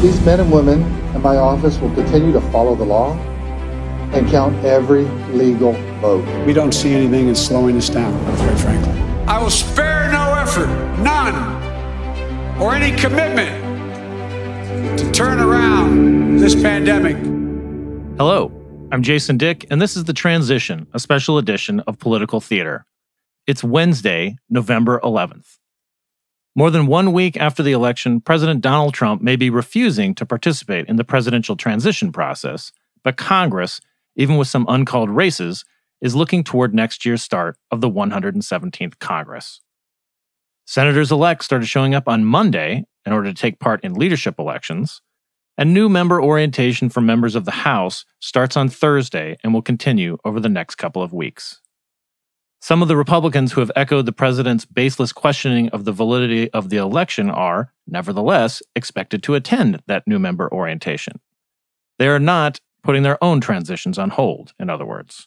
These men and women in my office will continue to follow the law and count every legal vote. We don't see anything in slowing us down, quite frankly. I will spare no effort, none, or any commitment to turn around this pandemic. Hello, I'm Jason Dick, and this is The Transition, a special edition of Political Theater. It's Wednesday, November 11th. More than one week after the election, President Donald Trump may be refusing to participate in the presidential transition process, but Congress, even with some uncalled races, is looking toward next year's start of the 117th Congress. Senators elect started showing up on Monday in order to take part in leadership elections, and new member orientation for members of the House starts on Thursday and will continue over the next couple of weeks. Some of the Republicans who have echoed the president's baseless questioning of the validity of the election are, nevertheless, expected to attend that new member orientation. They are not putting their own transitions on hold, in other words.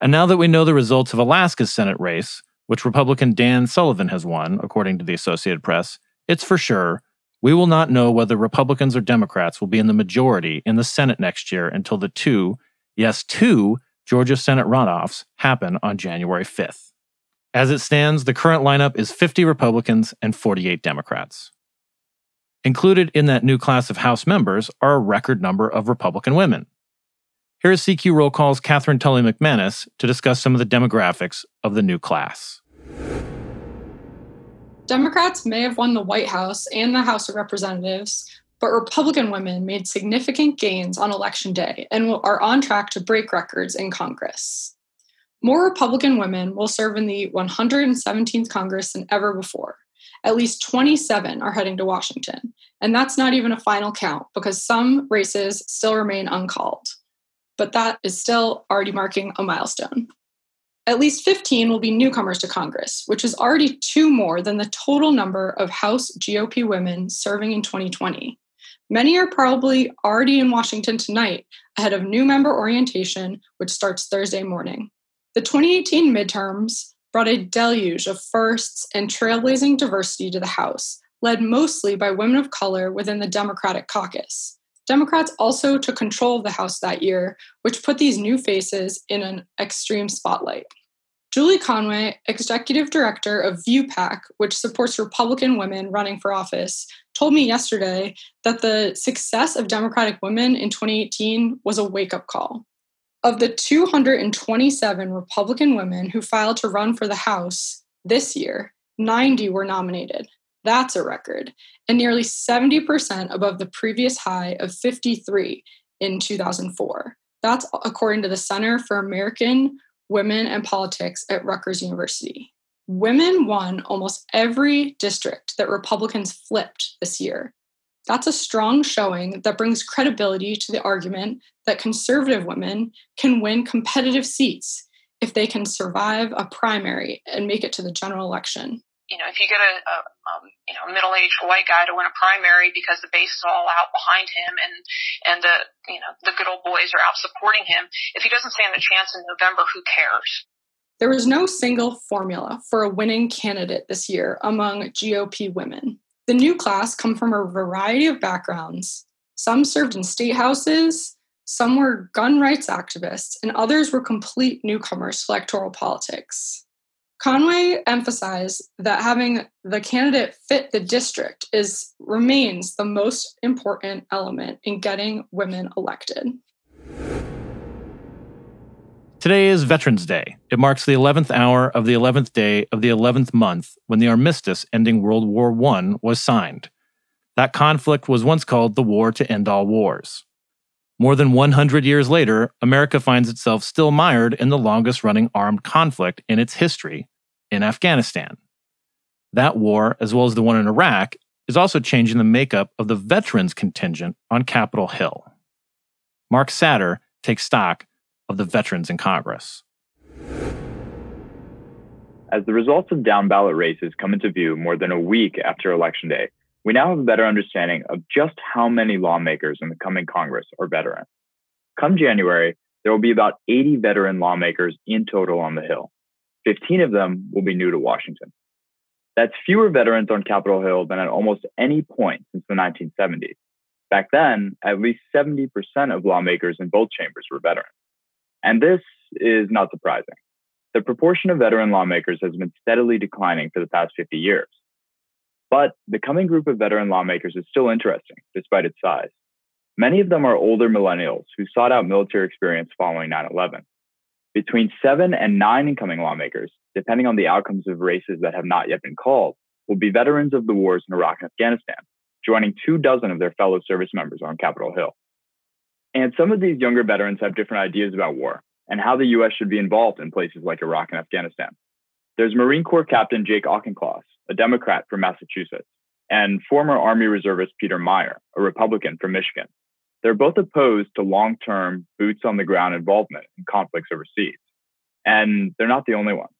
And now that we know the results of Alaska's Senate race, which Republican Dan Sullivan has won, according to the Associated Press, it's for sure we will not know whether Republicans or Democrats will be in the majority in the Senate next year until the two, yes, two Georgia Senate runoffs happen on January 5th. As it stands, the current lineup is 50 Republicans and 48 Democrats. Included in that new class of House members are a record number of Republican women. Here is CQ Roll Call's Catherine Tully McManus to discuss some of the demographics of the new class. Democrats may have won the White House and the House of Representatives, but Republican women made significant gains on Election Day and are on track to break records in Congress. More Republican women will serve in the 117th Congress than ever before. At least 27 are heading to Washington, and that's not even a final count because some races still remain uncalled. But that is still already marking a milestone. At least 15 will be newcomers to Congress, which is already two more than the total number of House GOP women serving in 2020. Many are probably already in Washington tonight ahead of new member orientation, which starts Thursday morning. The 2018 midterms brought a deluge of firsts and trailblazing diversity to the House, led mostly by women of color within the Democratic caucus. Democrats also took control of the House that year, which put these new faces in an extreme spotlight. Julie Conway, executive director of ViewPAC, which supports Republican women running for office, told me yesterday that the success of Democratic women in 2018 was a wake up call. Of the 227 Republican women who filed to run for the House this year, 90 were nominated. That's a record, and nearly 70% above the previous high of 53 in 2004. That's according to the Center for American Women and Politics at Rutgers University. Women won almost every district that Republicans flipped this year. That's a strong showing that brings credibility to the argument that conservative women can win competitive seats if they can survive a primary and make it to the general election you know, if you get a, a um, you know middle-aged white guy to win a primary because the base is all out behind him and and the you know the good old boys are out supporting him, if he doesn't stand a chance in November, who cares? There was no single formula for a winning candidate this year among GOP women. The new class come from a variety of backgrounds. Some served in state houses, some were gun rights activists, and others were complete newcomers to electoral politics. Conway emphasized that having the candidate fit the district is remains the most important element in getting women elected. Today is Veterans Day. It marks the 11th hour of the 11th day of the 11th month when the armistice ending World War I was signed. That conflict was once called the War to End All Wars. More than 100 years later, America finds itself still mired in the longest running armed conflict in its history in Afghanistan. That war, as well as the one in Iraq, is also changing the makeup of the veterans contingent on Capitol Hill. Mark Satter takes stock of the veterans in Congress. As the results of down ballot races come into view more than a week after Election Day, we now have a better understanding of just how many lawmakers in the coming Congress are veterans. Come January, there will be about 80 veteran lawmakers in total on the Hill. 15 of them will be new to Washington. That's fewer veterans on Capitol Hill than at almost any point since the 1970s. Back then, at least 70% of lawmakers in both chambers were veterans. And this is not surprising. The proportion of veteran lawmakers has been steadily declining for the past 50 years. But the coming group of veteran lawmakers is still interesting, despite its size. Many of them are older millennials who sought out military experience following 9 11. Between seven and nine incoming lawmakers, depending on the outcomes of races that have not yet been called, will be veterans of the wars in Iraq and Afghanistan, joining two dozen of their fellow service members on Capitol Hill. And some of these younger veterans have different ideas about war and how the U.S. should be involved in places like Iraq and Afghanistan. There's Marine Corps Captain Jake Auchincloss, a Democrat from Massachusetts, and former Army reservist Peter Meijer, a Republican from Michigan. They're both opposed to long term boots on the ground involvement in conflicts overseas. And they're not the only ones.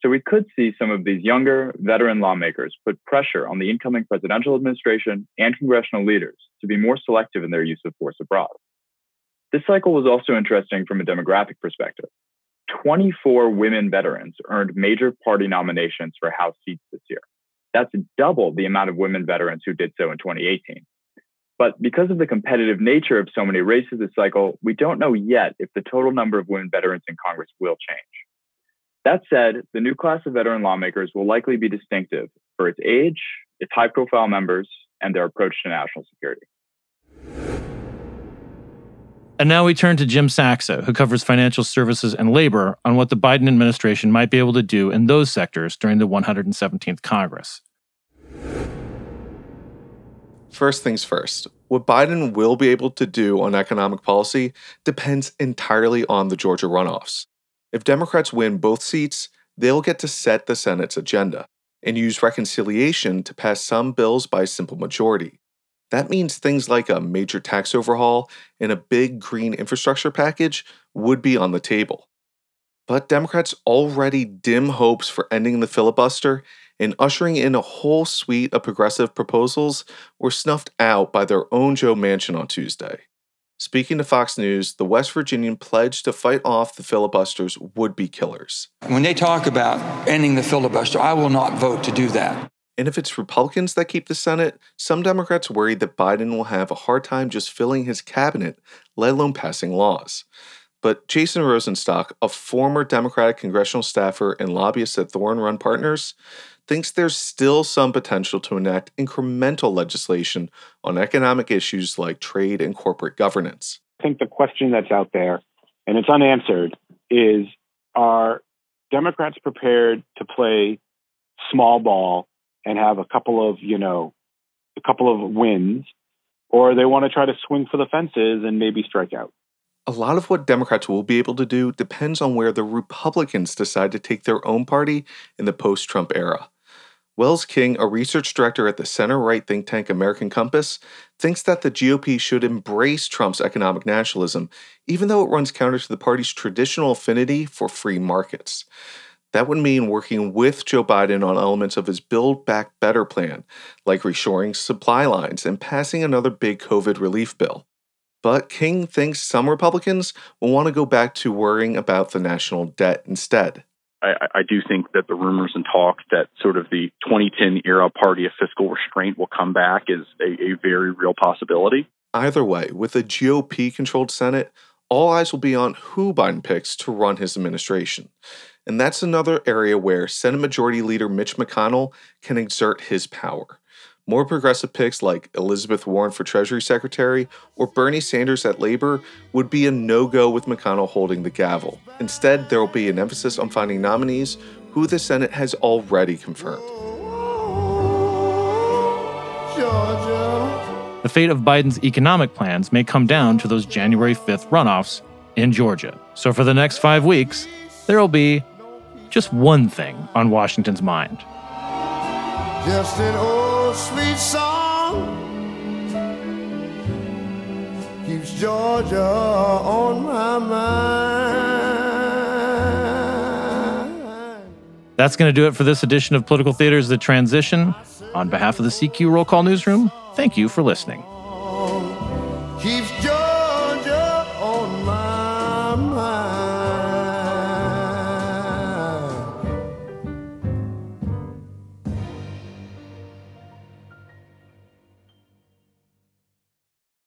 So we could see some of these younger veteran lawmakers put pressure on the incoming presidential administration and congressional leaders to be more selective in their use of force abroad. This cycle was also interesting from a demographic perspective. 24 women veterans earned major party nominations for House seats this year. That's double the amount of women veterans who did so in 2018. But because of the competitive nature of so many races this cycle, we don't know yet if the total number of women veterans in Congress will change. That said, the new class of veteran lawmakers will likely be distinctive for its age, its high profile members, and their approach to national security. And now we turn to Jim Saksa, who covers financial services and labor, on what the Biden administration might be able to do in those sectors during the 117th Congress. First things first, what Biden will be able to do on economic policy depends entirely on the Georgia runoffs. If Democrats win both seats, they'll get to set the Senate's agenda and use reconciliation to pass some bills by simple majority. That means things like a major tax overhaul and a big green infrastructure package would be on the table. But Democrats' already dim hopes for ending the filibuster and ushering in a whole suite of progressive proposals were snuffed out by their own Joe Manchin on Tuesday. Speaking to Fox News, the West Virginian pledged to fight off the filibuster's would be killers. When they talk about ending the filibuster, I will not vote to do that. And if it's Republicans that keep the Senate, some Democrats worry that Biden will have a hard time just filling his cabinet, let alone passing laws. But Jason Rosenstock, a former Democratic congressional staffer and lobbyist at Thorn Run Partners, thinks there's still some potential to enact incremental legislation on economic issues like trade and corporate governance. I think the question that's out there, and it's unanswered, is are Democrats prepared to play small ball and have a couple of, you know, a couple of wins, or they want to try to swing for the fences and maybe strike out? A lot of what Democrats will be able to do depends on where the Republicans decide to take their own party in the post Trump era. Wells King, a research director at the center right think tank American Compass, thinks that the GOP should embrace Trump's economic nationalism, even though it runs counter to the party's traditional affinity for free markets. That would mean working with Joe Biden on elements of his Build Back Better plan, like reshoring supply lines and passing another big COVID relief bill. But King thinks some Republicans will want to go back to worrying about the national debt instead. I, I, do think that the rumors and talk that sort of the 2010 era party of fiscal restraint will come back is a, a very real possibility. Either way, with a GOP controlled Senate, all eyes will be on who Biden picks to run his administration. And that's another area where Senate Majority Leader Mitch McConnell can exert his power. More progressive picks like Elizabeth Warren for Treasury Secretary or Bernie Sanders at Labor would be a no go with McConnell holding the gavel. Instead, there will be an emphasis on finding nominees who the Senate has already confirmed. The fate of Biden's economic plans may come down to those January 5th runoffs in Georgia. So for the next five weeks, there will be just one thing on Washington's mind. Sweet song keeps Georgia on my mind. That's going to do it for this edition of Political Theater's The Transition. On behalf of the CQ Roll Call Newsroom, thank you for listening.